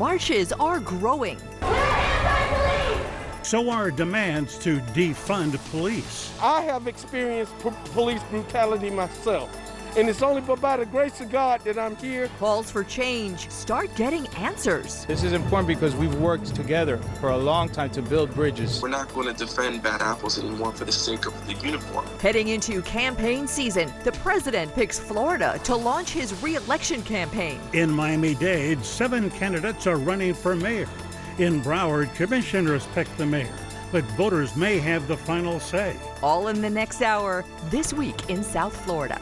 marches are growing. So are demands to defund police. I have experienced p- police brutality myself. And it's only by the grace of God that I'm here. Calls for change start getting answers. This is important because we've worked together for a long time to build bridges. We're not going to defend bad apples anymore for the sake of the uniform. Heading into campaign season, the president picks Florida to launch his re-election campaign. In Miami-Dade, seven candidates are running for mayor. In Broward, commissioners pick the mayor, but voters may have the final say. All in the next hour, this week in South Florida.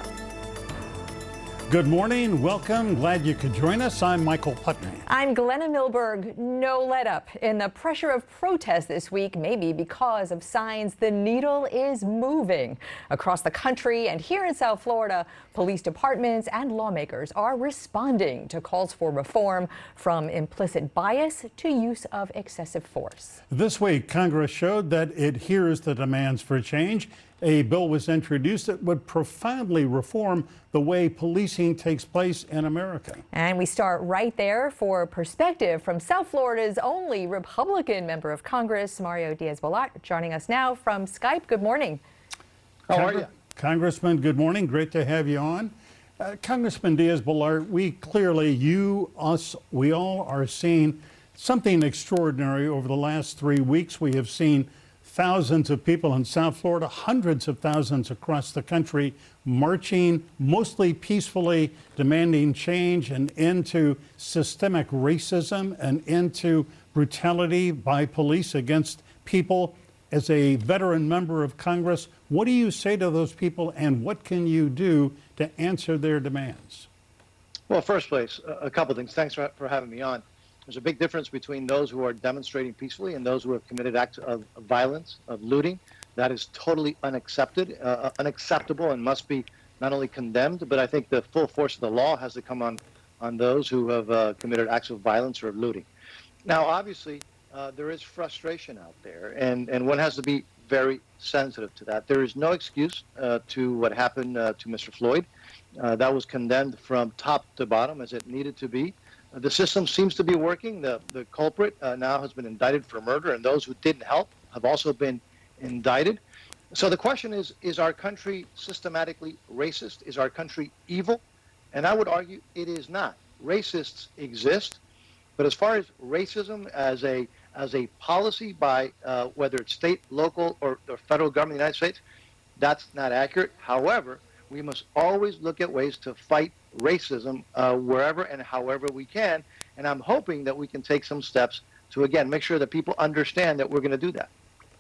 Good morning, welcome. Glad you could join us. I'm Michael Putney. I'm Glenna Milberg. No let up in the pressure of protest this week, maybe because of signs the needle is moving. Across the country and here in South Florida, police departments and lawmakers are responding to calls for reform from implicit bias to use of excessive force. This week, Congress showed that it hears the demands for change a bill was introduced that would profoundly reform the way policing takes place in America. And we start right there for perspective from South Florida's only Republican member of Congress, Mario Diaz-Balart, joining us now from Skype. Good morning. How Cong- are you? Congressman, good morning. Great to have you on. Uh, Congressman Diaz-Balart, we clearly, you, us, we all are seeing something extraordinary over the last three weeks. We have seen thousands of people in South Florida, hundreds of thousands across the country, marching mostly peacefully, demanding change and into systemic racism and into brutality by police against people. As a veteran member of Congress, what do you say to those people and what can you do to answer their demands? Well, first place, a couple of things. Thanks for, for having me on. There's a big difference between those who are demonstrating peacefully and those who have committed acts of violence, of looting. That is totally unaccepted, uh, uh, unacceptable, and must be not only condemned, but I think the full force of the law has to come on, on those who have uh, committed acts of violence or of looting. Now, obviously, uh, there is frustration out there, and, and one has to be very sensitive to that. There is no excuse uh, to what happened uh, to Mr. Floyd. that was condemned from top to bottom as it needed to be. The system seems to be working. The, the culprit uh, now has been indicted for murder, and those who didn't help have also been indicted. So the question is Is our country systematically racist? Is our country evil? And I would argue it is not. Racists exist, but as far as racism as a as a policy by uh, whether it's state, local, or, or federal government of the United States, that's not accurate. However, we must always look at ways to fight racism uh, wherever and however we can. And I'm hoping that we can take some steps to, again, make sure that people understand that we're going to do that.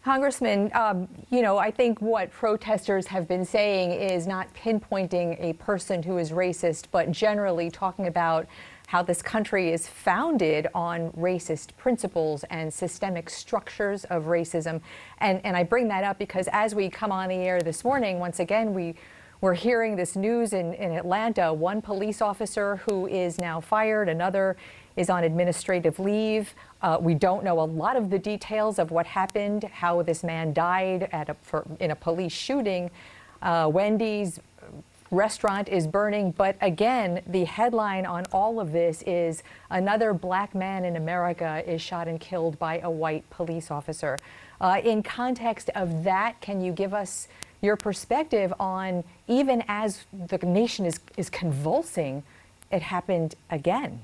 Congressman, um, you know, I think what protesters have been saying is not pinpointing a person who is racist, but generally talking about how this country is founded on racist principles and systemic structures of racism. And, and I bring that up because as we come on the air this morning, once again, we we're hearing this news in, in Atlanta one police officer who is now fired, another is on administrative leave. Uh, we don't know a lot of the details of what happened, how this man died at a, for, in a police shooting. Uh, Wendy's restaurant is burning. But again, the headline on all of this is another black man in America is shot and killed by a white police officer. Uh, in context of that, can you give us your perspective on even as the nation is, is convulsing, it happened again.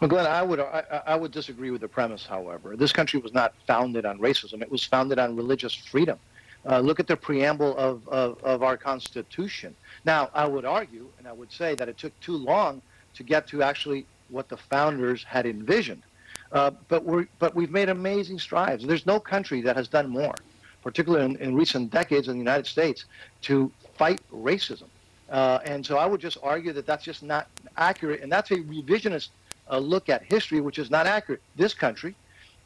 Well, Glenn, I would I, I, would disagree with the premise. However, this country was not founded on racism; it was founded on religious freedom. Uh, look at the preamble of, of, of our Constitution. Now, I would argue, and I would say that it took too long to get to actually what the founders had envisioned. Uh, but we're but we've made amazing strides. There's no country that has done more particularly in, in recent decades in the United States, to fight racism. Uh, and so I would just argue that that's just not accurate, and that's a revisionist uh, look at history, which is not accurate. This country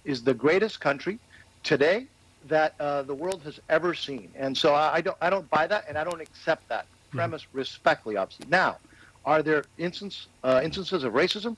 is the greatest country today that uh, the world has ever seen, and so I, I, don't I don't buy that, and I don't accept that premise mm-hmm. respectfully. Obviously, now are there instance, uh, instances of racism?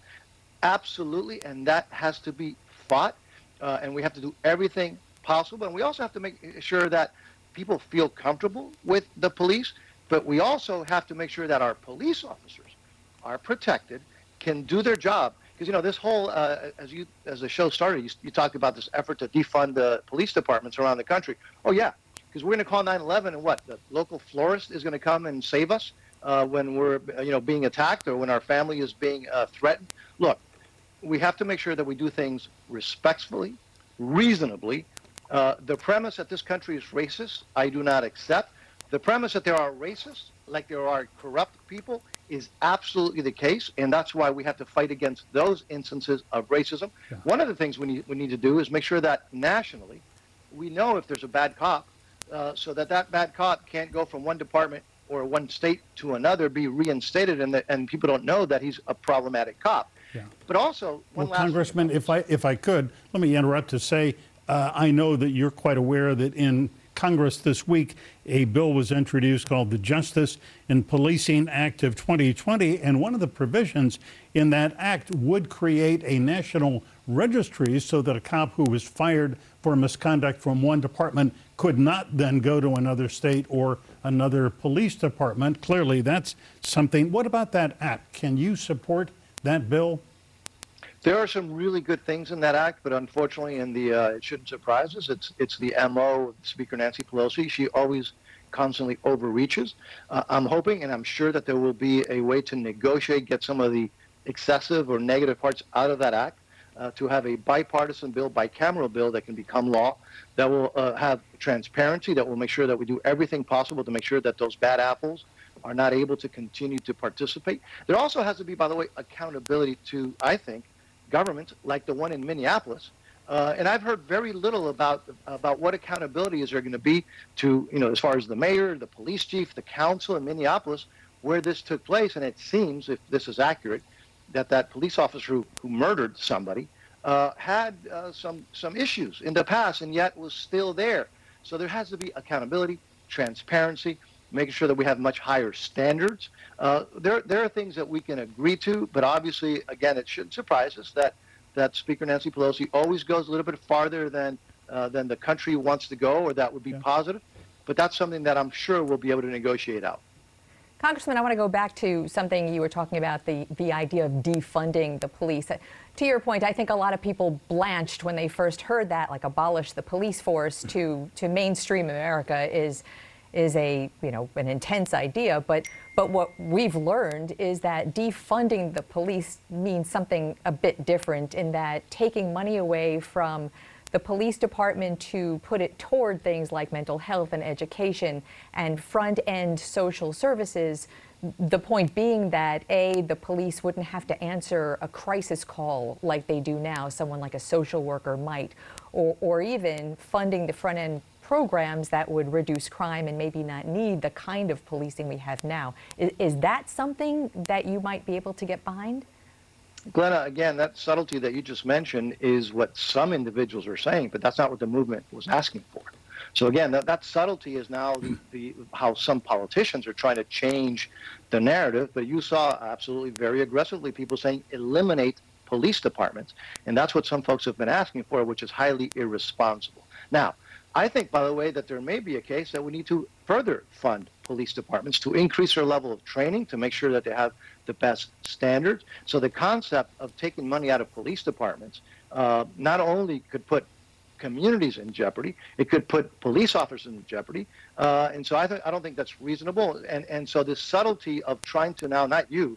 Absolutely, and that has to be fought, uh, and we have to do everything possible. And we also have to make sure that people feel comfortable with the police, but we also have to make sure that our police officers are protected, can do their job. because you know this whole uh, as you as the show started, you, you talked about this effort to defund the police departments around the country. Oh yeah, because we're going to call 9/11 and what the local florist is going to come and save us uh, when we're you know being attacked or when our family is being uh, threatened. Look, we have to make sure that we do things respectfully, reasonably. Uh, the premise that this country is racist, I do not accept. The premise that there are racists, like there are corrupt people, is absolutely the case, and that's why we have to fight against those instances of racism. Yeah. One of the things we need, we need to do is make sure that nationally we know if there's a bad cop, uh, so that that bad cop can't go from one department or one state to another, be reinstated, and, the, and people don't know that he's a problematic cop. Yeah. But also, well, Congressman, if I if I could, let me interrupt to say uh, I know that you're quite aware that in Congress this week, a bill was introduced called the Justice in Policing Act of 2020. And one of the provisions in that act would create a national registry so that a cop who was fired for misconduct from one department could not then go to another state or another police department. Clearly, that's something. What about that act? Can you support that bill? There are some really good things in that act, but unfortunately, in the uh, it shouldn't surprise us. It's it's the mo Speaker Nancy Pelosi. She always constantly overreaches. Uh, I'm hoping and I'm sure that there will be a way to negotiate, get some of the excessive or negative parts out of that act, uh, to have a bipartisan bill, bicameral bill that can become law, that will uh, have transparency, that will make sure that we do everything possible to make sure that those bad apples are not able to continue to participate. There also has to be, by the way, accountability to, I think, governments like the one in Minneapolis. Uh, and I've heard very little about about what accountability is there going to be to you know as far as the mayor, the police chief, the council in Minneapolis, where this took place. And it seems, if this is accurate, that that police officer who, who murdered somebody uh, had uh, some some issues in the past, and yet was still there. So there has to be accountability, transparency, making sure that we have much higher standards. Uh, there, there are things that we can agree to, but obviously, again, it shouldn't surprise us that, that Speaker Nancy Pelosi always goes a little bit farther than, uh, than the country wants to go, or that would be yeah. positive. But that's something that I'm sure we'll be able to negotiate out. Congressman, I want to go back to something you were talking about the, the idea of defunding the police. To your point, I think a lot of people blanched when they first heard that, like abolish the police force to, to mainstream America is is a you know an intense idea but but what we've learned is that defunding the police means something a bit different in that taking money away from the police department to put it toward things like mental health and education and front end social services the point being that a the police wouldn't have to answer a crisis call like they do now someone like a social worker might or, or even funding the front end programs that would reduce crime and maybe not need the kind of policing we have now. Is, is that something that you might be able to get behind? Glenna, again, that subtlety that you just mentioned is what some individuals are saying, but that's not what the movement was asking for. So again, that, that subtlety is now the, the, how some politicians are trying to change the narrative. But you saw absolutely very aggressively people saying eliminate police departments, and that's what some folks have been asking for, which is highly irresponsible. Now, I think, by the way, that there may be a case that we need to further fund police departments to increase their level of training to make sure that they have the best standards. So the concept of taking money out of police departments uh, not only could put communities in jeopardy, it could put police officers in jeopardy. Uh, and so I, th- I don't think that's reasonable. And, and so this subtlety of trying to now, not you,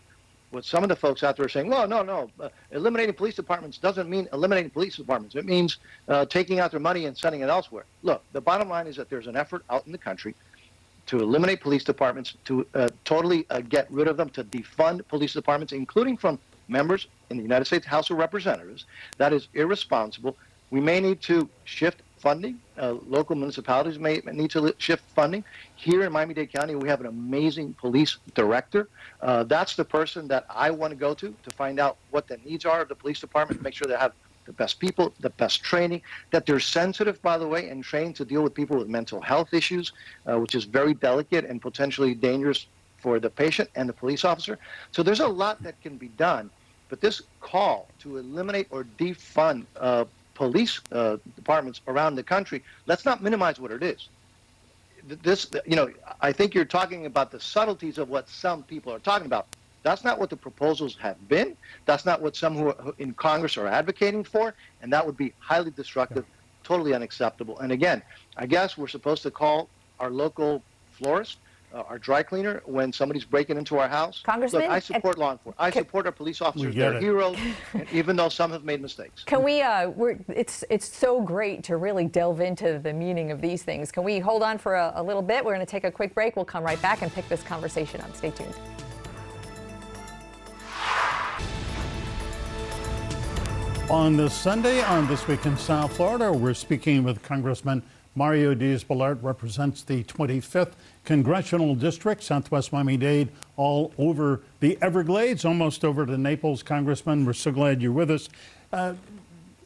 what some of the folks out there are saying, well, no, no, uh, eliminating police departments doesn't mean eliminating police departments. It means uh, taking out their money and sending it elsewhere. Look, the bottom line is that there's an effort out in the country to eliminate police departments, to uh, totally uh, get rid of them, to defund police departments, including from members in the United States House of Representatives. That is irresponsible. We may need to shift funding. Uh, local municipalities may need to shift funding. Here in Miami-Dade County, we have an amazing police director. Uh, that's the person that I want to go to to find out what the needs are of the police department, make sure they have the best people, the best training, that they're sensitive, by the way, and trained to deal with people with mental health issues, uh, which is very delicate and potentially dangerous for the patient and the police officer. So there's a lot that can be done. But this call to eliminate or defund uh, police uh, departments around the country, let's not minimize what it is. This, you know, I think you're talking about the subtleties of what some people are talking about. That's not what the proposals have been. That's not what some who, are, in Congress are advocating for, and that would be highly destructive, totally unacceptable. And again, I guess we're supposed to call our local florist uh, our dry cleaner when somebody's breaking into our house. Congressman, Look, I support law enforcement. I can- support our police officers. They're it. heroes, even though some have made mistakes. Can we? Uh, we're, it's it's so great to really delve into the meaning of these things. Can we hold on for a, a little bit? We're going to take a quick break. We'll come right back and pick this conversation up. Stay tuned. On this Sunday, on This Week in South Florida, we're speaking with Congressman Mario Diaz-Balart, represents the 25th Congressional District, Southwest Miami-Dade, all over the Everglades, almost over to Naples. Congressman, we're so glad you're with us. Uh,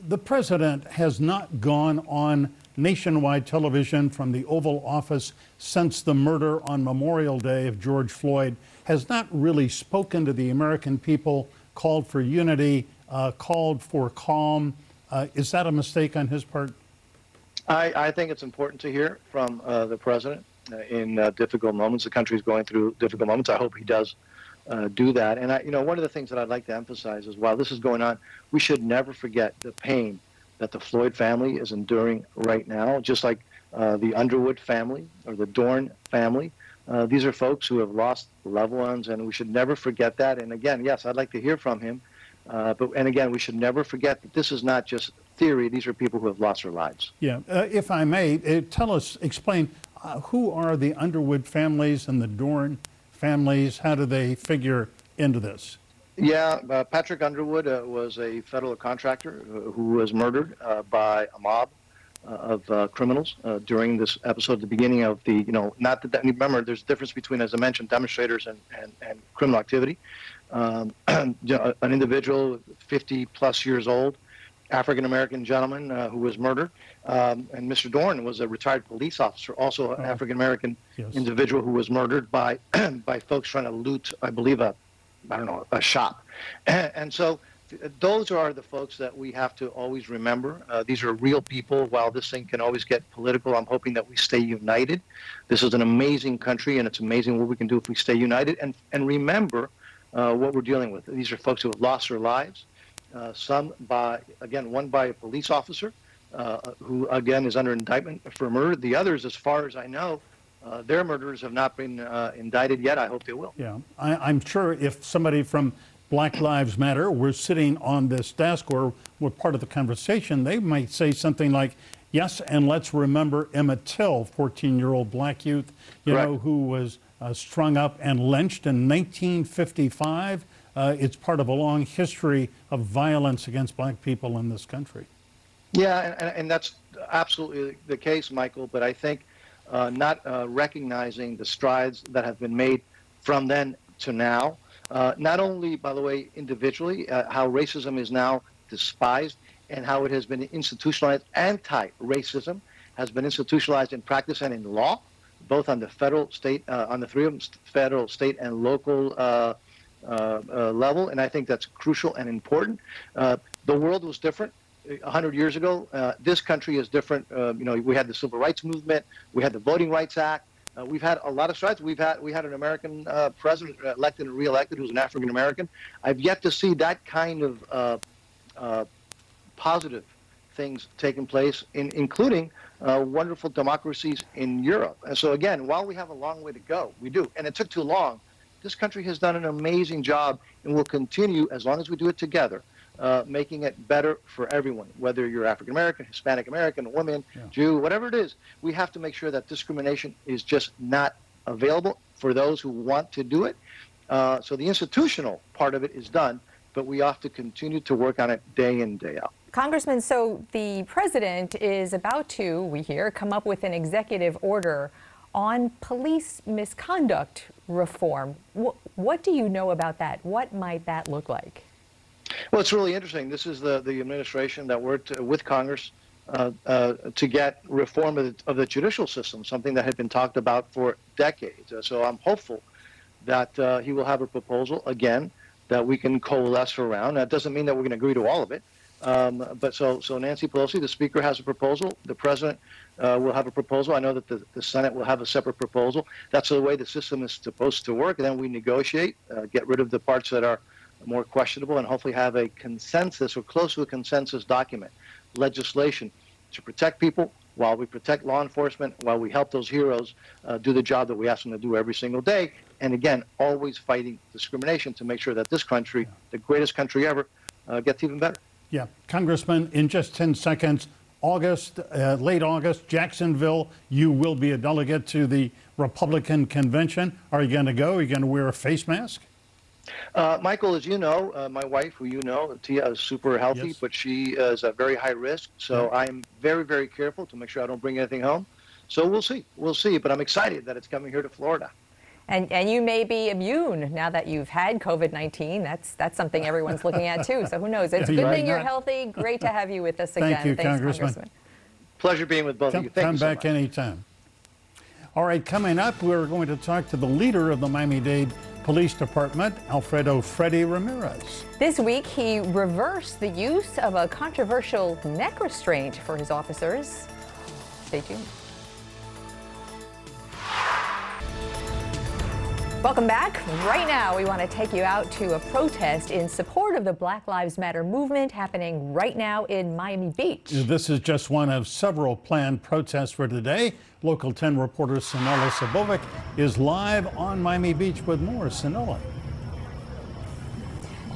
the president has not gone on nationwide television from the Oval Office since the murder on Memorial Day of George Floyd, has not really spoken to the American people, called for unity, uh, called for calm. Uh, is that a mistake on his part? I, I think it's important to hear from uh, the president uh, in uh, difficult moments. The country is going through difficult moments. I hope he does uh, do that. And I, you know, one of the things that I'd like to emphasize is while this is going on, we should never forget the pain that the Floyd family is enduring right now. Just like uh, the Underwood family or the Dorn family, uh, these are folks who have lost loved ones, and we should never forget that. And again, yes, I'd like to hear from him. But and again, we should never forget that this is not just theory. These are people who have lost their lives. Yeah, uh, if I may, uh, tell us, explain uh, who are the Underwood families and the Dorn families? How do they figure into this? Yeah, uh, Patrick Underwood uh, was a federal contractor who was murdered uh, by a mob of uh, criminals uh, during this episode. At the beginning of the, you know, not that remember, there's a difference between, as I mentioned, demonstrators and and, and criminal activity. Um, an individual, 50 plus years old, African American gentleman uh, who was murdered, um, and Mr. Dorn was a retired police officer, also an Oh. African American Yes. individual who was murdered by by folks trying to loot, I believe, a I don't know, a shop. And so those are the folks that we have to always remember. Uh, these are real people. While this thing can always get political, I'm hoping that we stay united. This is an amazing country, and it's amazing what we can do if we stay united and, and remember uh, what we're dealing with. These are folks who have lost their lives, uh, some by, again, one by a police officer. Uh, who again is under indictment for murder. The others, as far as I know, uh, their murderers have not been uh, indicted yet. I hope they will. Yeah, I, I'm sure if somebody from Black Lives Matter were sitting on this desk or were part of the conversation, they might say something like, "Yes, and let's remember Emmett Till, 14-year-old black youth, you Correct. know, who was uh, strung up and lynched in 1955." Uh, it's part of a long history of violence against black people in this country. Yeah, and, and, that's absolutely the case, Michael. But I think uh, not uh, recognizing the strides that have been made from then to now, uh, not only, by the way, individually, uh, how racism is now despised and how it has been institutionalized, anti-racism has been institutionalized in practice and in law, both on the federal, state, uh, on the three of them, federal, state, and local level. And I think that's crucial and important. Uh, the world was different. 100 years ago. Uh, this country is different. Uh, you know, we had the Civil Rights Movement, we had the Voting Rights Act. Uh, we've had a lot of strides. We've had we had an American uh, president elected and reelected who's an African American. I've yet to see that kind of uh, uh, positive things taking place, in, including uh, wonderful democracies in Europe. And so again, while we have a long way to go, we do, and it took too long. This country has done an amazing job, and will continue as long as we do it together uh, making it better for everyone, whether you're African American, Hispanic American, woman, Yeah. Jew, whatever it is. We have to make sure that discrimination is just not available for those who want to do it. Uh, so the institutional part of it is done, but we have to continue to work on it day in, day out. Congressman, so the president is about to, we hear, come up with an executive order on police misconduct reform. What, what do you know about that? What might that look like? Well, it's really interesting. This is the, the administration that worked uh, with Congress uh, uh, to get reform of the, of the judicial system, something that had been talked about for decades. Uh, so I'm hopeful that uh, he will have a proposal again that we can coalesce around. That doesn't mean that we're going to agree to all of it, Um, but so, so Nancy Pelosi, the Speaker, has a proposal. The President uh, will have a proposal. I know that the, the Senate will have a separate proposal. That's the way the system is supposed to work. And then we negotiate, uh, get rid of the parts that are more questionable, and hopefully have a consensus or close to a consensus document, legislation to protect people while we protect law enforcement, while we help those heroes uh, do the job that we ask them to do every single day. And again, always fighting discrimination to make sure that this country, the greatest country ever, uh, gets even better. Yeah, Congressman, in just 10 seconds, August, uh, late August, Jacksonville, you will be a delegate to the Republican convention. Are you going to go? Are you going to wear a face mask? Uh, Michael, as you know, uh, my wife, who you know, Tia, is super healthy, Yes. but she is at very high risk. So I'm very, very careful to make sure I don't bring anything home. So we'll see. We'll see. But I'm excited that it's coming here to Florida. And, and you may be immune now that you've had COVID 19. That's, that's something everyone's looking at too. So who knows? It's a Yeah, good right. thing you're healthy. Great to have you with us again. Thank you, Thanks, Congressman. Pleasure being with both Come, of you. Thank come you so back much. anytime. All right, coming up, we're going to talk to the leader of the Miami Dade Police Department, Alfredo Freddy Ramirez. This week, he reversed the use of a controversial neck restraint for his officers. Stay tuned. Welcome back. Right now, we want to take you out to a protest in support of the Black Lives Matter movement happening right now in Miami Beach. This is just one of several planned protests for today. Local 10 reporter Sanela Sabovic is live on Miami Beach with more. Sanela.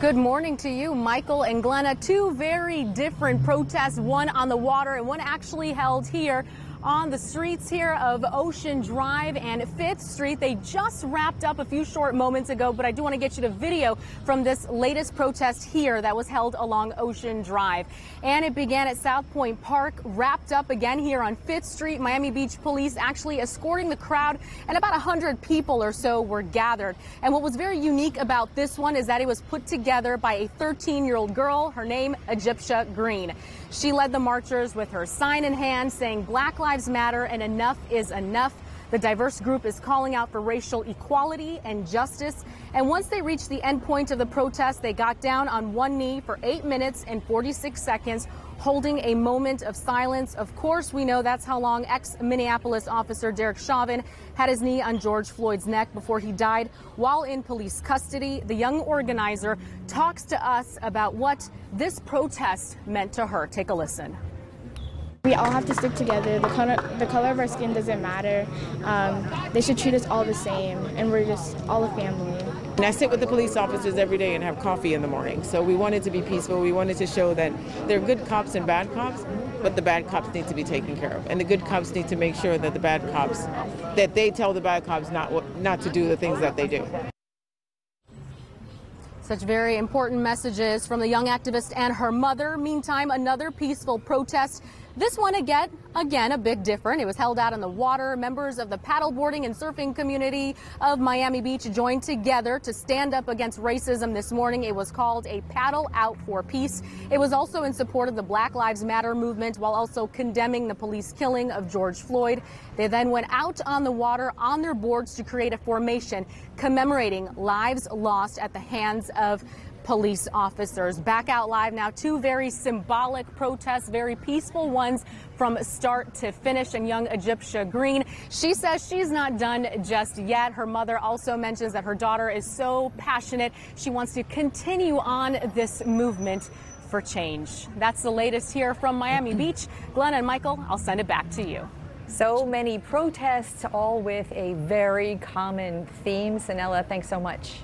Good morning to you, Michael and Glenna. Two very different protests, one on the water and one actually held here on the streets here of Ocean Drive and 5th Street. They just wrapped up a few short moments ago, but I do want to get you to video from this latest protest here that was held along Ocean Drive. And it began at South Point Park, wrapped up again here on 5th Street. Miami Beach police actually escorting the crowd, and about 100 people or so were gathered. And what was very unique about this one is that it was put together by a 13 year old girl, her name, Egyptia Green. She led the marchers with her sign in hand saying Black Lives Matter and enough is enough. The diverse group is calling out for racial equality and justice. And once they reached the end point of the protest, they got down on one knee for eight minutes and 46 seconds, holding a moment of silence. Of course, we know that's how long ex Minneapolis officer Derek Chauvin had his knee on George Floyd's neck before he died while in police custody. The young organizer talks to us about what this protest meant to her. Take a listen. We all have to stick together. The color, the color of our skin doesn't matter. Um, they should treat us all the same, and we're just all a family. And I sit with the police officers every day and have coffee in the morning. So we wanted to be peaceful. We wanted to show that there are good cops and bad cops, but the bad cops need to be taken care of. And the good cops need to make sure that the bad cops, that they tell the bad cops not, what- not to do the things that they do. Such very important messages from the young activist and her mother. Meantime, another peaceful protest. This one again, again a bit different. It was held out in the water. Members of the paddleboarding and surfing community of Miami Beach joined together to stand up against racism this morning. It was called a paddle out for peace. It was also in support of the Black Lives Matter movement while also condemning the police killing of George Floyd. They then went out on the water on their boards to create a formation commemorating lives lost at the hands of police officers. Back out live now, two very symbolic protests, very peaceful ones from start to finish. And young Egyptia Green, she says she's not done just yet. Her mother also mentions that her daughter is so passionate. She wants to continue on this movement for change. That's the latest here from Miami Beach. Glenn and Michael, I'll send it back to you. So many protests, all with a very common theme. Sanela, thanks so much.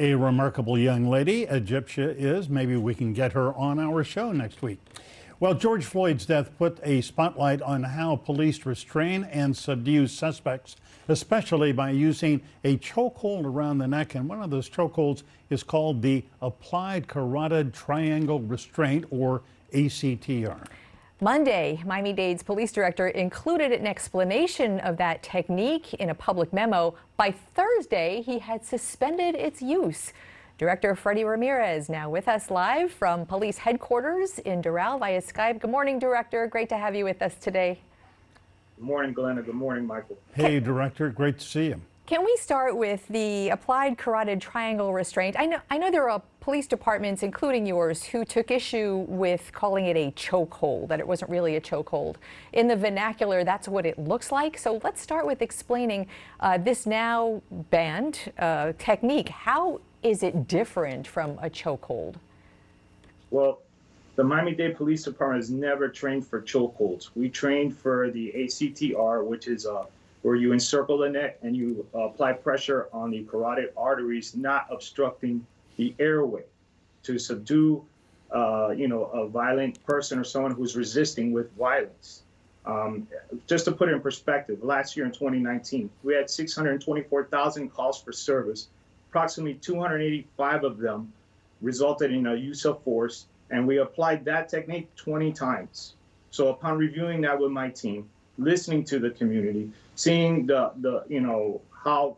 A remarkable young lady, Egyptia is. Maybe we can get her on our show next week. Well, George Floyd's death put a spotlight on how police restrain and subdue suspects, especially by using a chokehold around the neck. And one of those chokeholds is called the Applied Carotid Triangle Restraint, or ACTR. Monday, Miami Dade's police director included an explanation of that technique in a public memo. By Thursday, he had suspended its use. Director Freddie Ramirez now with us live from police headquarters in Doral via Skype. Good morning, Director. Great to have you with us today. Good morning, Glenna. Good morning, Michael. Hey, Director, great to see you. Can we start with the applied carotid triangle restraint? I know, I know there are police departments, including yours, who took issue with calling it a chokehold, that it wasn't really a chokehold. In the vernacular, that's what it looks like. So let's start with explaining uh, this now banned uh, technique. How is it different from a chokehold? Well, the Miami Dade Police Department has never trained for chokeholds. We trained for the ACTR, which is a where you encircle the neck and you apply pressure on the carotid arteries, not obstructing the airway, to subdue, uh, you know, a violent person or someone who's resisting with violence. Um, just to put it in perspective, last year in 2019, we had 624,000 calls for service. Approximately 285 of them resulted in a use of force, and we applied that technique 20 times. So upon reviewing that with my team, listening to the community, seeing the the you know how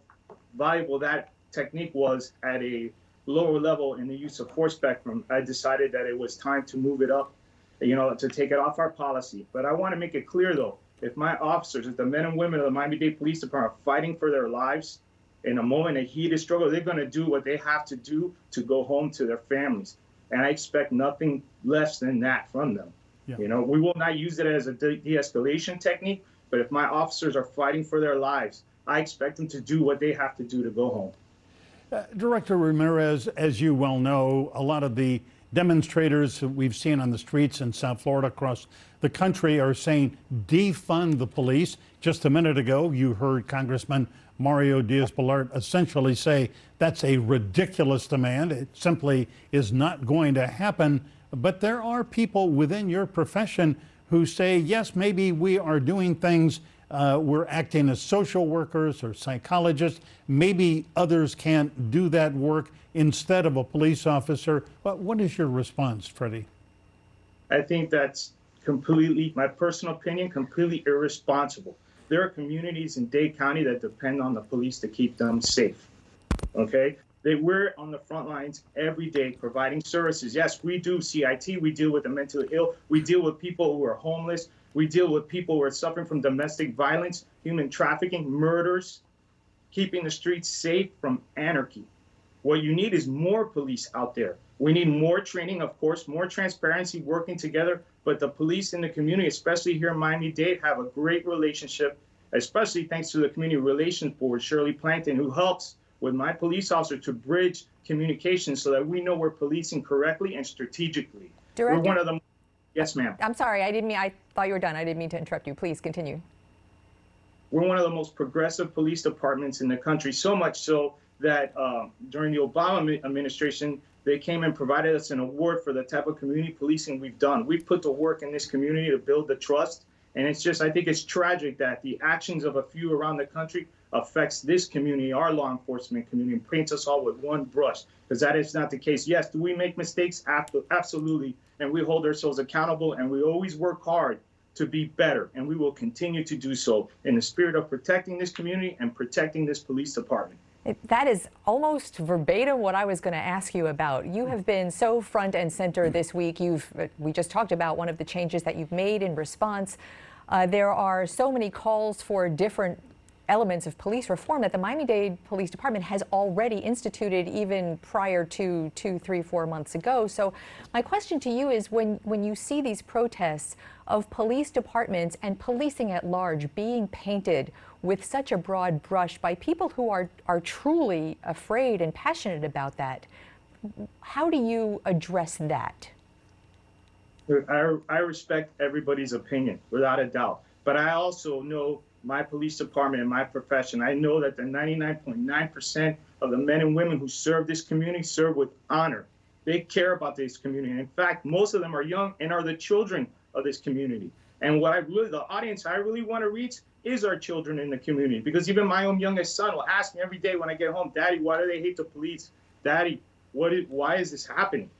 valuable that technique was at a lower level in the use of force spectrum, I decided that it was time to move it up, you know, to take it off our policy. But I want to make it clear though, if my officers, if the men and women of the Miami-Dade Police Department are fighting for their lives in a moment of heated struggle, they're going to do what they have to do to go home to their families. And I expect nothing less than that from them. Yeah. You know, we will not use it as a de-escalation technique, but if my officers are fighting for their lives, I expect them to do what they have to do to go home. Uh, Director Ramirez, as you well know, a lot of the demonstrators we've seen on the streets in South Florida across the country are saying defund the police. Just a minute ago, you heard Congressman Mario Diaz-Balart essentially say that's a ridiculous demand. It simply is not going to happen. But there are people within your profession who say, yes, maybe we are doing things, uh, we're acting as social workers or psychologists. Maybe others can't do that work instead of a police officer. But what is your response, Freddie? I think that's completely, my personal opinion, completely irresponsible. There are communities in Dade County that depend on the police to keep them safe. Okay? They we're on the front lines every day providing services. Yes, we do CIT. We deal with the mentally ill. We deal with people who are homeless. We deal with people who are suffering from domestic violence, human trafficking, murders, keeping the streets safe from anarchy. What you need is more police out there. We need more training, of course, more transparency, working together. But the police in the community, especially here in Miami Dade, have a great relationship, especially thanks to the Community Relations Board, Shirley Plankton, who helps with my police officer to bridge communication so that we know we're policing correctly and strategically. Director, we're one of the Yes, ma'am. I'm sorry. I didn't mean. I thought you were done. I didn't mean to interrupt you. Please continue. We're one of the most progressive police departments in the country. So much so that uh, during the Obama administration, they came and provided us an award for the type of community policing we've done. We've put the work in this community to build the trust, and it's just I think it's tragic that the actions of a few around the country affects this community, our law enforcement community, and paints us all with one brush, because that is not the case. Yes, do we make mistakes? Absolutely. And we hold ourselves accountable, and we always work hard to be better, and we will continue to do so in the spirit of protecting this community and protecting this police department. It, that is almost verbatim what I was going to ask you about. You have been so front and center this week. You've we just talked about one of the changes that you've made in response. Uh, there are so many calls for different elements of police reform that the Miami Dade Police Department has already instituted even prior to two, three, four months ago. So, my question to you is when, when you see these protests of police departments and policing at large being painted with such a broad brush by people who are, are truly afraid and passionate about that, how do you address that? I, I respect everybody's opinion without a doubt. But I also know my police department and my profession, I know that the 99.9% of the men and women who serve this community serve with honor. They care about this community. In fact, most of them are young and are the children of this community. And what I really, the audience I really want to reach is our children in the community. Because even my own youngest son will ask me every day when I get home, Daddy, why do they hate the police? Daddy, what is, why is this happening?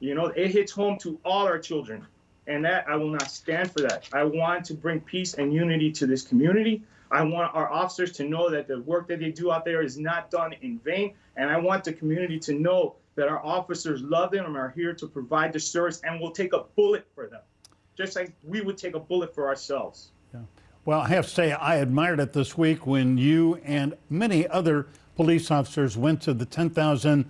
You know, it hits home to all our children and that I will not stand for that. I want to bring peace and unity to this community. I want our officers to know that the work that they do out there is not done in vain, and I want the community to know that our officers love them and are here to provide the service and will take a bullet for them, just like we would take a bullet for ourselves. Well, I have to say, I admired it this week when you and many other police officers went to the 10,000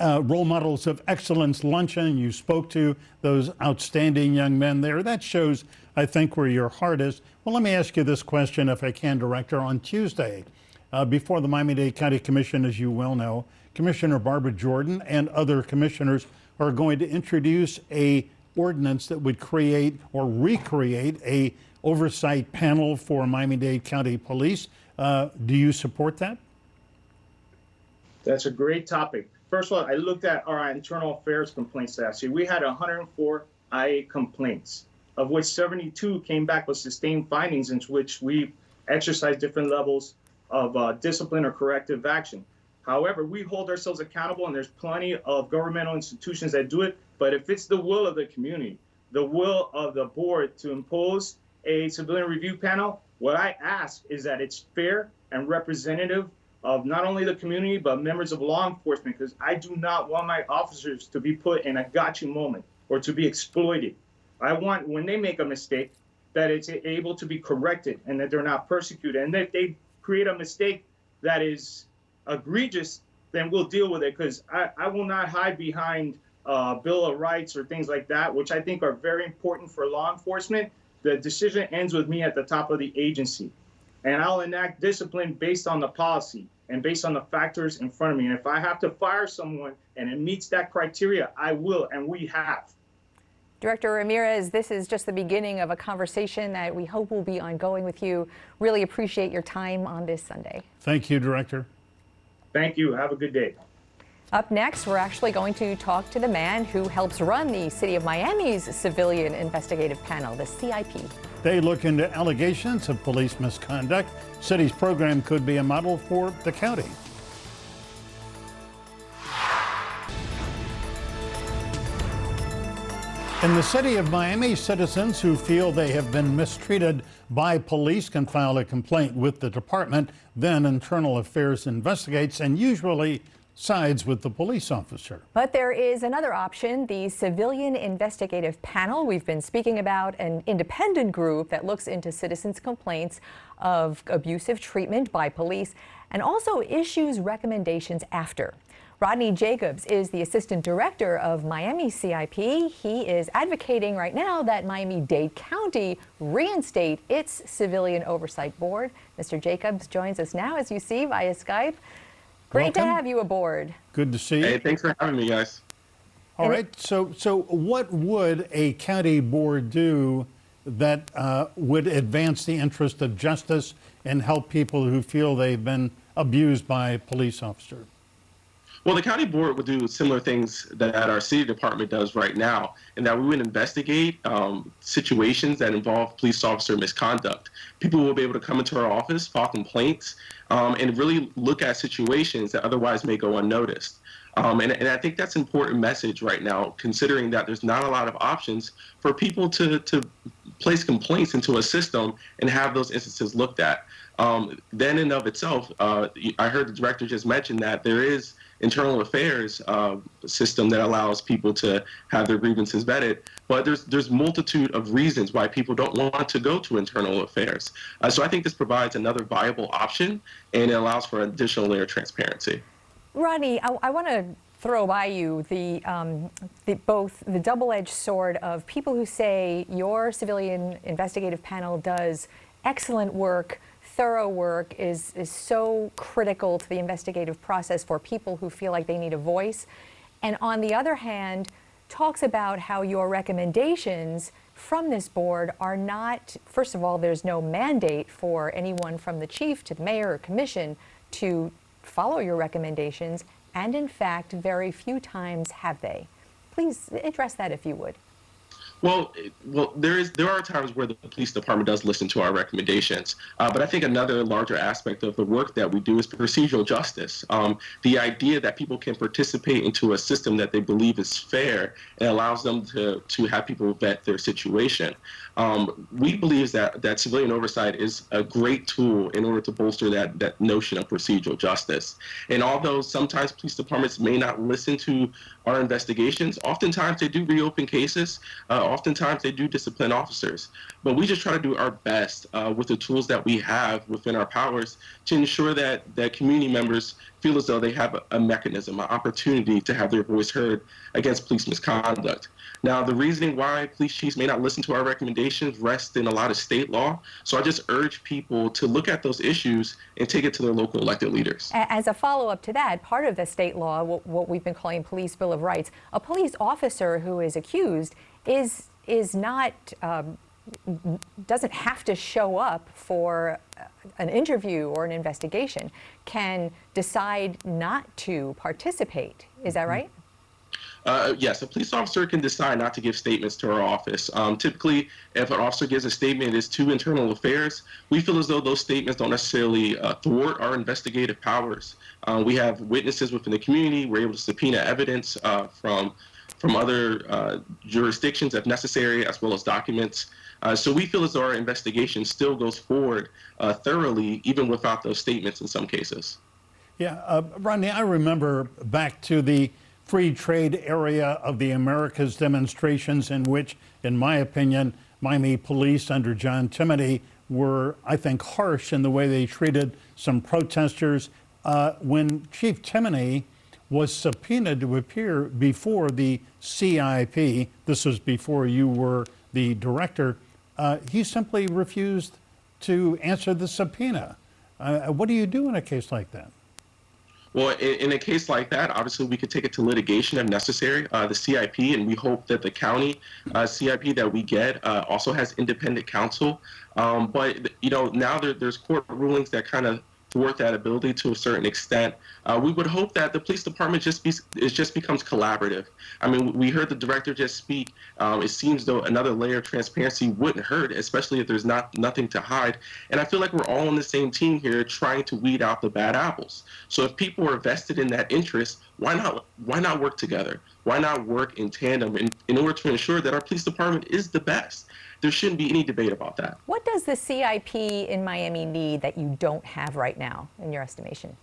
uh, Role Models of Excellence luncheon. You spoke to those outstanding young men there. That shows, I think, where your heart is. Well, let me ask you this question, if I can, Director. On Tuesday, uh, before the Miami Dade County Commission, as you well know, Commissioner Barbara Jordan and other commissioners are going to introduce a ordinance that would create or recreate a oversight panel for Miami-Dade County Police. Uh, do you support that? That's a great topic. First of all, I looked at our internal affairs complaints last year. We had 104 IA complaints, of which 72 came back with sustained findings in which we exercised different levels of uh, discipline or corrective action. However, we hold ourselves accountable, and there's plenty of governmental institutions that do it. But if it's the will of the community, the will of the board to impose a civilian review panel, what I ask is that it's fair and representative of not only the community but members of law enforcement because I do not want my officers to be put in a gotcha moment or to be exploited. I want when they make a mistake that it's able to be corrected and that they're not persecuted. And if they create a mistake that is egregious, then we'll deal with it because I, I will not hide behind uh, Bill of Rights or things like that, which I think are very important for law enforcement. The decision ends with me at the top of the agency. And I'll enact discipline based on the policy and based on the factors in front of me. And if I have to fire someone and it meets that criteria, I will, and we have. Director Ramirez, this is just the beginning of a conversation that we hope will be ongoing with you. Really appreciate your time on this Sunday. Thank you, Director. Thank you. Have a good day. Up next, we're actually going to talk to the man who helps run the City of Miami's Civilian Investigative Panel, the CIP. They look into allegations of police misconduct. City's program could be a model for the county. In the city of Miami, citizens who feel they have been mistreated by police can file a complaint with the department. Then Internal Affairs investigates and usually sides with the police officer. But there is another option the Civilian Investigative Panel. We've been speaking about an independent group that looks into citizens' complaints of abusive treatment by police and also issues recommendations after. Rodney Jacobs is the assistant director of Miami CIP. He is advocating right now that Miami Dade County reinstate its civilian oversight board. Mr. Jacobs joins us now, as you see, via Skype. Great Welcome. to have you aboard. Good to see you. Hey, thanks for having me, guys. All and right. So, so what would a county board do that uh, would advance the interest of justice and help people who feel they've been abused by a police officer? Well, the county board would do similar things that our city department does right now, in that we would investigate um, situations that involve police officer misconduct. People will be able to come into our office, file complaints, um, and really look at situations that otherwise may go unnoticed. Um, and, and, I think that's an important message right now, considering that there's not a lot of options for people to, to place complaints into a system and have those instances looked at. Um, then, in of itself, uh, I heard the director just mention that there is internal affairs uh, system that allows people to have their grievances vetted. But there's there's multitude of reasons why people don't want to go to internal affairs. Uh, so I think this provides another viable option, and it allows for additional layer of transparency. Ronnie, I, I want to throw by you the, um, the, both the double-edged sword of people who say your civilian investigative panel does excellent work thorough work is, is so critical to the investigative process for people who feel like they need a voice. And on the other hand, talks about how your recommendations from this board are not, first of all, there's no mandate for anyone from the chief to the mayor or commission to follow your recommendations. And in fact, very few times have they. Please address that if you would. Well, well, there is there are times where the police department does listen to our recommendations, uh, but I think another larger aspect of the work that we do is procedural justice. Um, the idea that people can participate into a system that they believe is fair and allows them to to have people vet their situation. Um, we believe that that civilian oversight is a great tool in order to bolster that that notion of procedural justice. And although sometimes police departments may not listen to our investigations, oftentimes they do reopen cases. Uh, oftentimes they do discipline officers. But we just try to do our best uh, with the tools that we have within our powers to ensure that that community members feel as though they have a, mechanism, an opportunity to have their voice heard against police misconduct. Now, the reasoning why police chiefs may not listen to our recommendations rests in a lot of state law. So I just urge people to look at those issues and take it to their local elected leaders. As a follow up to that, part of the state law, what we've been calling Police Bill of Rights, a police officer who is accused is is not um, doesn't have to show up for an interview or an investigation, can decide not to participate. Is that right? Uh, yes, a police officer can decide not to give statements to our office. Um, typically, if an officer gives a statement, it's to internal affairs. We feel as though those statements don't necessarily uh, thwart our investigative powers. Uh, we have witnesses within the community. We're able to subpoena evidence uh, from from other uh, jurisdictions if necessary, as well as documents. Uh, so we feel as though our investigation still goes forward thoroughly, even without those statements in some cases. Yeah, Rodney, I remember back to the free trade area of the Americas demonstrations, in which, in my opinion, Miami police under John Timoney were, I think, harsh in the way they treated some protesters. Uh, when Chief Timoney was subpoenaed to appear before the CIP, this was before you were the director, uh, he simply refused to answer the subpoena. Uh, what do you do in a case like that? Well, in, in, a case like that, obviously we could take it to litigation if necessary. Uh, the CIP, and we hope that the county uh, CIP that we get uh, also has independent counsel. Um, but you know, now there, there's court rulings that kind of thwart that ability to a certain extent. Uh, we would hope that the police department just be, it just becomes collaborative. I mean, we heard the director just speak. Um, it seems though another layer of transparency wouldn't hurt, especially if there's not nothing to hide. And I feel like we're all on the same team here, trying to weed out the bad apples. So if people are vested in that interest, why not why not work together? Why not work in tandem in, in order to ensure that our police department is the best? There shouldn't be any debate about that. What does the CIP in Miami need that you don't have right now, in your estimation?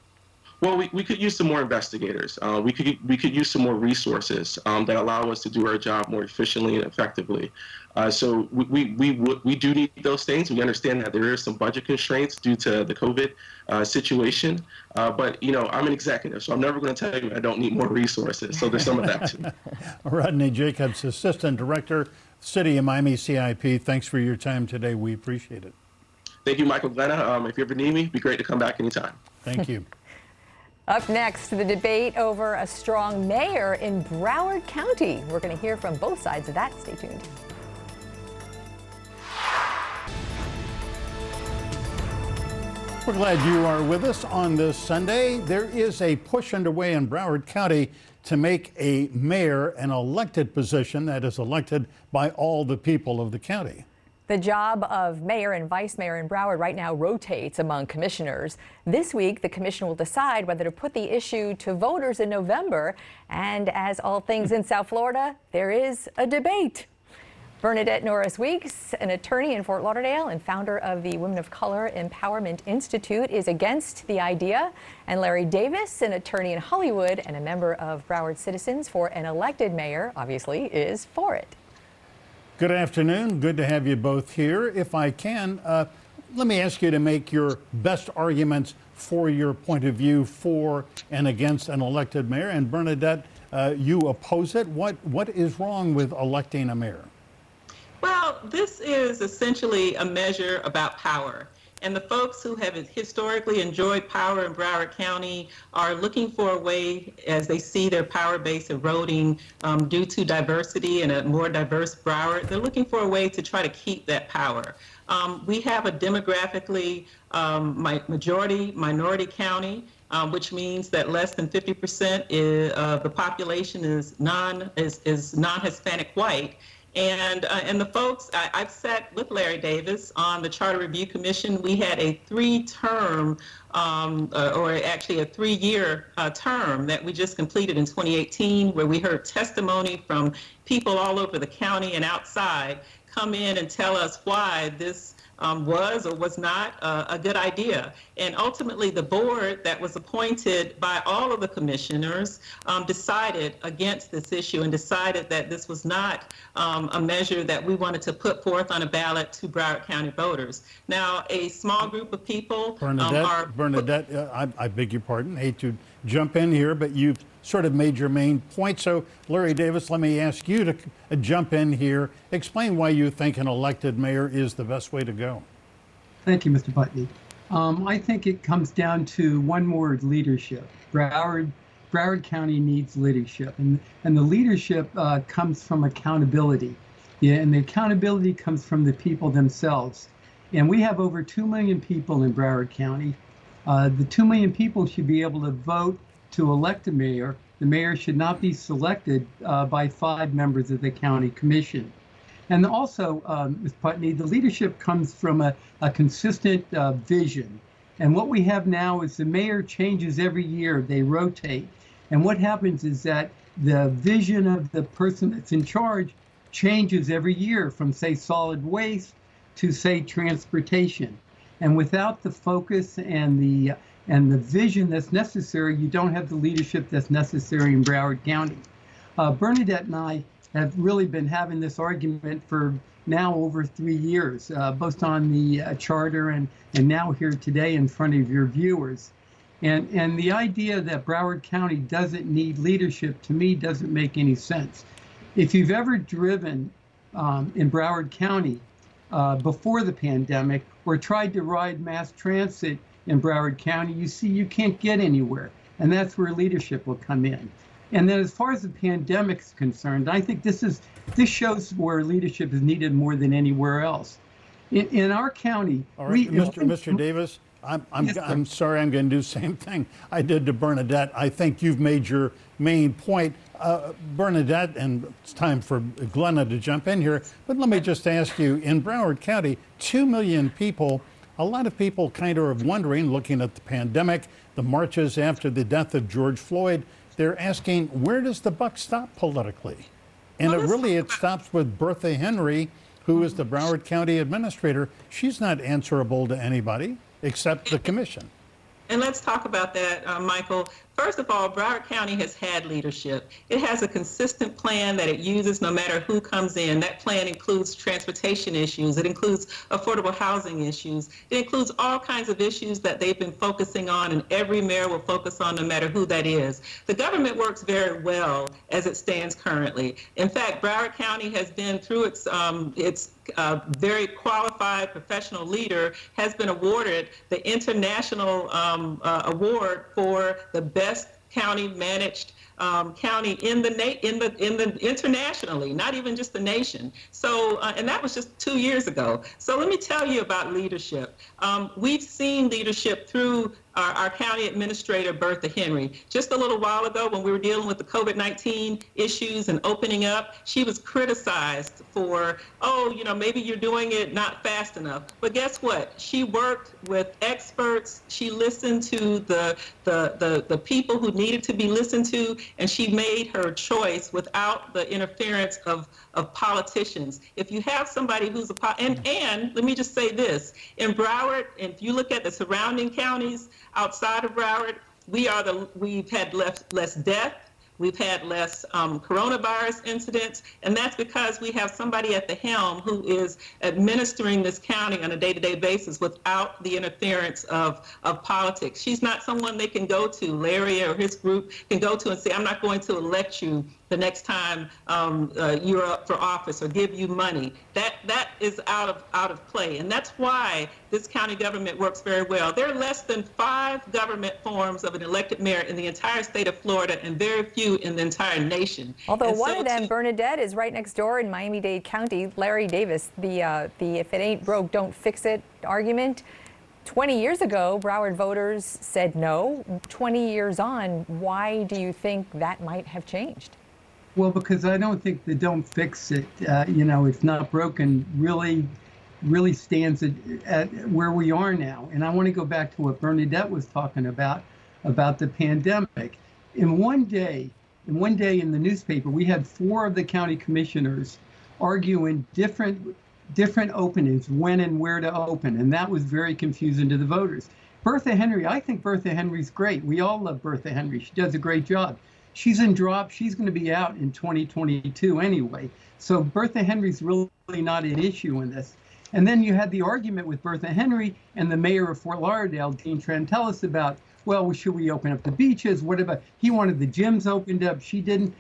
Well, we, we could use some more investigators. Uh, we could we could use some more resources um, that allow us to do our job more efficiently and effectively. Uh, so we, we, we, we do need those things. We understand that there are some budget constraints due to the COVID uh, situation. Uh, but, you know, I'm an executive, so I'm never going to tell you I don't need more resources. So there's some of that too. Rodney Jacobs, Assistant Director City of Miami CIP, thanks for your time today. We appreciate it. Thank you, Michael Glenna. Um, if you ever need me, it'd be great to come back anytime. Thank you. Up next, the debate over a strong mayor in Broward County. We're going to hear from both sides of that. Stay tuned. We're glad you are with us on this Sunday. There is a push underway in Broward County to make a mayor an elected position that is elected by all the people of the county. The job of mayor and vice mayor in Broward right now rotates among commissioners. This week, the commission will decide whether to put the issue to voters in November. And as all things in South Florida, there is a debate. Bernadette Norris Weeks, an attorney in Fort Lauderdale and founder of the Women of Color Empowerment Institute, is against the idea. And Larry Davis, an attorney in Hollywood and a member of Broward Citizens for an elected mayor, obviously is for it. Good afternoon. Good to have you both here. If I can, uh, let me ask you to make your best arguments for your point of view for and against an elected mayor. And Bernadette, uh, you oppose it. What, what is wrong with electing a mayor? Well, this is essentially a measure about power. And the folks who have historically enjoyed power in Broward County are looking for a way, as they see their power base eroding um, due to diversity and a more diverse Broward, they're looking for a way to try to keep that power. Um, we have a demographically um, majority minority county. Um, which means that less than 50% of the population is non is, is non-Hispanic white, and, uh, and the folks, I, have sat with Larry Davis on the Charter Review Commission. We had a three term, um, uh, or actually a three year uh, term that we just completed in 2018, where we heard testimony from people all over the county and outside come in and tell us why this um, was or was not uh, a good idea. And ultimately, the board that was appointed by all of the commissioners um, decided against this issue and decided that this was not um, a measure that we wanted to put forth on a ballot to Broward County voters. Now, a small group of people um, Bernadette, are. Bernadette, uh, I, I beg your pardon, hate to jump in here, but you've sort of made your main point. So, Larry Davis, let me ask you to jump in here. Explain why you think an elected mayor is the best way to go. Thank you, Mr. Putney. Um, I think it comes down to one word: leadership. Broward, Broward County needs leadership, and and the leadership uh, comes from accountability. Yeah, and the accountability comes from the people themselves. And we have over two million people in Broward County. Uh, the two million people should be able to vote to elect a mayor. The mayor should not be selected uh, by five members of the county commission. And also, um, Ms. Putney, the leadership comes from a, a consistent uh, vision. And what we have now is the mayor changes every year, they rotate. And what happens is that the vision of the person that's in charge changes every year from, say, solid waste to, say, transportation. And without the focus and the and the vision that's necessary, you don't have the leadership that's necessary in Broward County. Uh, Bernadette and I have really been having this argument for now over three years, uh, both on the uh, charter and, and now here today in front of your viewers. And, and the idea that Broward County doesn't need leadership to me doesn't make any sense. If you've ever driven um, in Broward County uh, before the pandemic or tried to ride mass transit in Broward County, you see you can't get anywhere. And that's where leadership will come in. And then as far as the pandemic is concerned, I think this is this shows where leadership is needed more than anywhere else. In, in our county, All right, we, Mr. Mr. Davis, I'm, I'm, yes, I'm sorry, I'm going to do the same thing I did to Bernadette. I think you've made your main point. Uh, Bernadette, and it's time for Glenna to jump in here, but let me just ask you in Broward County, 2 million people, a lot of people kind of are wondering, looking at the pandemic, the marches after the death of George Floyd, they're asking where does the buck stop politically? And well, it really it stops with Bertha Henry, who is the Broward County administrator. She's not answerable to anybody except the commission. And let's talk about that, uh, Michael. First of all, Broward County has had leadership. It has a consistent plan that it uses no matter who comes in. That plan includes transportation issues, it includes affordable housing issues, it includes all kinds of issues that they've been focusing on, and every mayor will focus on no matter who that is. The government works very well as it stands currently. In fact, Broward County has been through its um, its uh, very qualified professional leader has been awarded the international um, uh, award for the best best county managed um, county in the na- in the in the internationally, not even just the nation. So, uh, and that was just two years ago. So let me tell you about leadership. Um, we've seen leadership through our, our, county administrator, Bertha Henry. Just a little while ago, when we were dealing with the COVID 19 issues and opening up, she was criticized for, oh, you know, maybe you're doing it not fast enough. But guess what? She worked with experts. She listened to the, the, the, the people who needed to be listened to, and she made her choice without the interference of, of politicians. If you have somebody who's a, and, and let me just say this in Broward, if you look at the surrounding counties, outside of Broward, we are the we've had less less death. We've had less um, coronavirus incidents, and that's because we have somebody at the helm who is administering this county on a day-to-day basis without the interference of, of politics. She's not someone they can go to, Larry or his group can go to and say, I'm not going to elect you the next time um, uh, you're up for office or give you money. That that is out of out of play, and that's why this county government works very well. There are less than five government forms of an elected mayor in the entire state of Florida, and very few in the entire nation. Although and one so of them, Bernadette, is right next door in Miami-Dade County. Larry Davis, the uh, the if it ain't broke, don't fix it argument. 20 years ago, Broward voters said no. 20 years on, why do you think that might have changed? Well, because I don't think the don't fix it, uh, you know, it's not broken, really, really stands at, at where we are now. And I want to go back to what Bernadette was talking about, about the pandemic. In one day, in one day in the newspaper, we had four of the county commissioners arguing different different openings, when and where to open, and that was very confusing to the voters. Bertha Henry, I think Bertha Henry's great. We all love Bertha Henry. She does a great job. She's in drop. She's going to be out in 2022 anyway. So Bertha Henry's really not an issue in this. And then you had the argument with Bertha Henry and the mayor of Fort Lauderdale, Dean Trantalis, about, well, should we open up the beaches? What about, he wanted the gyms opened up. She didn't.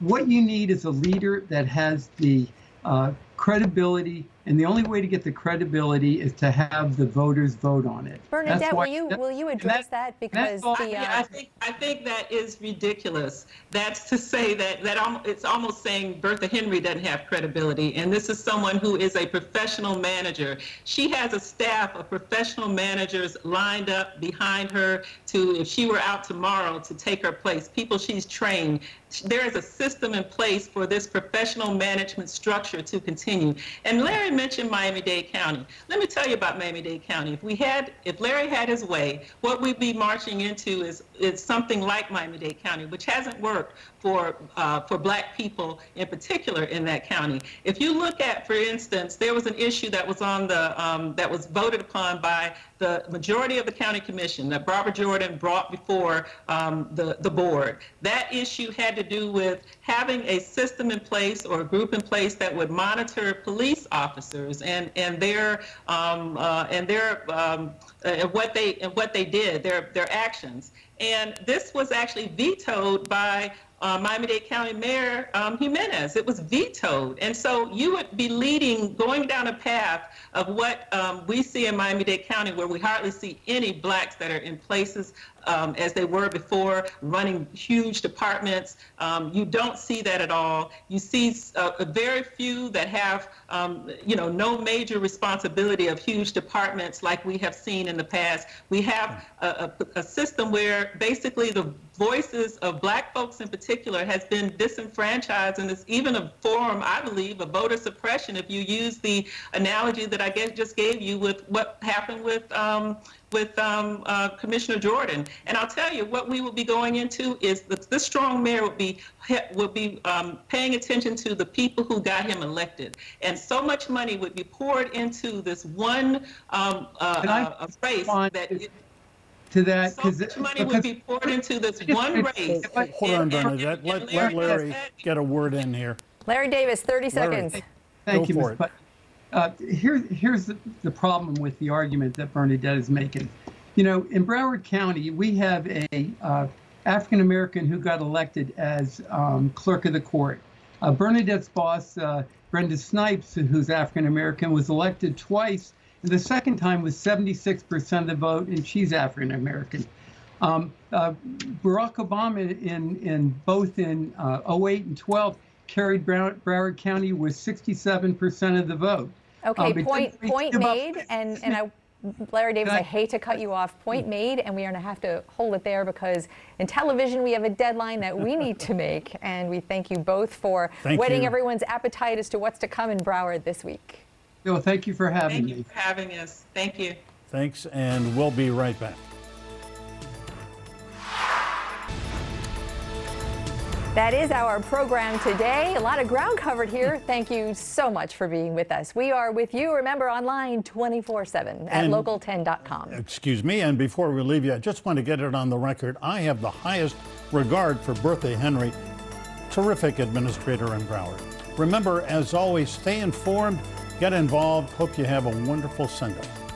What you need is a leader that has the uh, credibility, and the only way to get the credibility is to have the voters vote on it. Bernadette, will you will you address that, that because the, uh, I think I think that is ridiculous. That's to say that that it's almost saying Bertha Henry doesn't have credibility, and this is someone who is a professional manager. She has a staff of professional managers lined up behind her to, if she were out tomorrow, to take her place. People she's trained there is a system in place for this professional management structure to continue. And Larry mentioned Miami-Dade County. Let me tell you about Miami-Dade County. If we had, if Larry had his way, what we'd be marching into is, is something like Miami-Dade County, which hasn't worked for uh, for black people in particular in that county. If you look at, for instance, there was an issue that was on the um, that was voted upon by the majority of the county commission that Barbara Jordan brought before um, the the board. That issue had to do with having a system in place or a group in place that would monitor police officers and and their um, uh, and their um, uh, and what they and what they did, their their actions. And this was actually vetoed by uh, Miami-Dade County Mayor um, Gimenez. It was vetoed. And so you would be leading, going down a path of what um, we see in Miami-Dade County where we hardly see any blacks that are in places um, as they were before, running huge departments. Um, you don't see that at all. You see uh, very few that have, um, you know, no major responsibility of huge departments like we have seen in the past. We have a, a, a system where basically the voices of black folks in particular has been disenfranchised and it's even a form, I believe, of voter suppression if you use the analogy that I guess just gave you with what happened with um, with um, uh, Commissioner Jordan. And I'll tell you what we will be going into is that this strong mayor will be will be um, paying attention to the people who got him elected, and so much money would be poured into this one um, uh, uh, race that. It, to that so much money would be poured into this one race. Hold on, Bernadette. Let, let Larry get a word in here. Larry Davis, 30 seconds. Thank Go you, for Ms. it. Uh, here, here's the, the problem with the argument that Bernadette is making. You know, in Broward County, we have a uh, African American who got elected as um, clerk of the court. Uh, Bernadette's boss, uh, Brenda Snipes, who's African American, was elected twice. And the second time was 76% of the vote, and she's African American. Um, uh, Barack Obama, in, in both in uh, 08 and 12, carried Broward County with 67% of the vote. Okay, Um, point didn't point give up- made, and and I, Larry Davis, I- I hate to cut you off. Point made, and we are going to have to hold it there because in television we have a deadline that we need to make, and we thank you both for Thank whetting you. everyone's appetite as to what's to come in Broward this week. Well, thank you for having Thank me. Thank you for having us. Thank you. Thanks, and we'll be right back. That is our program today. A lot of ground covered here. Thank you so much for being with us. We are with you, remember, online 24 7 at And- local10.com. Excuse me, and before we leave you, I just want to get it on the record. I have the highest regard for Bertha Henry, terrific administrator in Broward. Remember, as always, stay informed, get involved. Hope you have a wonderful Sunday.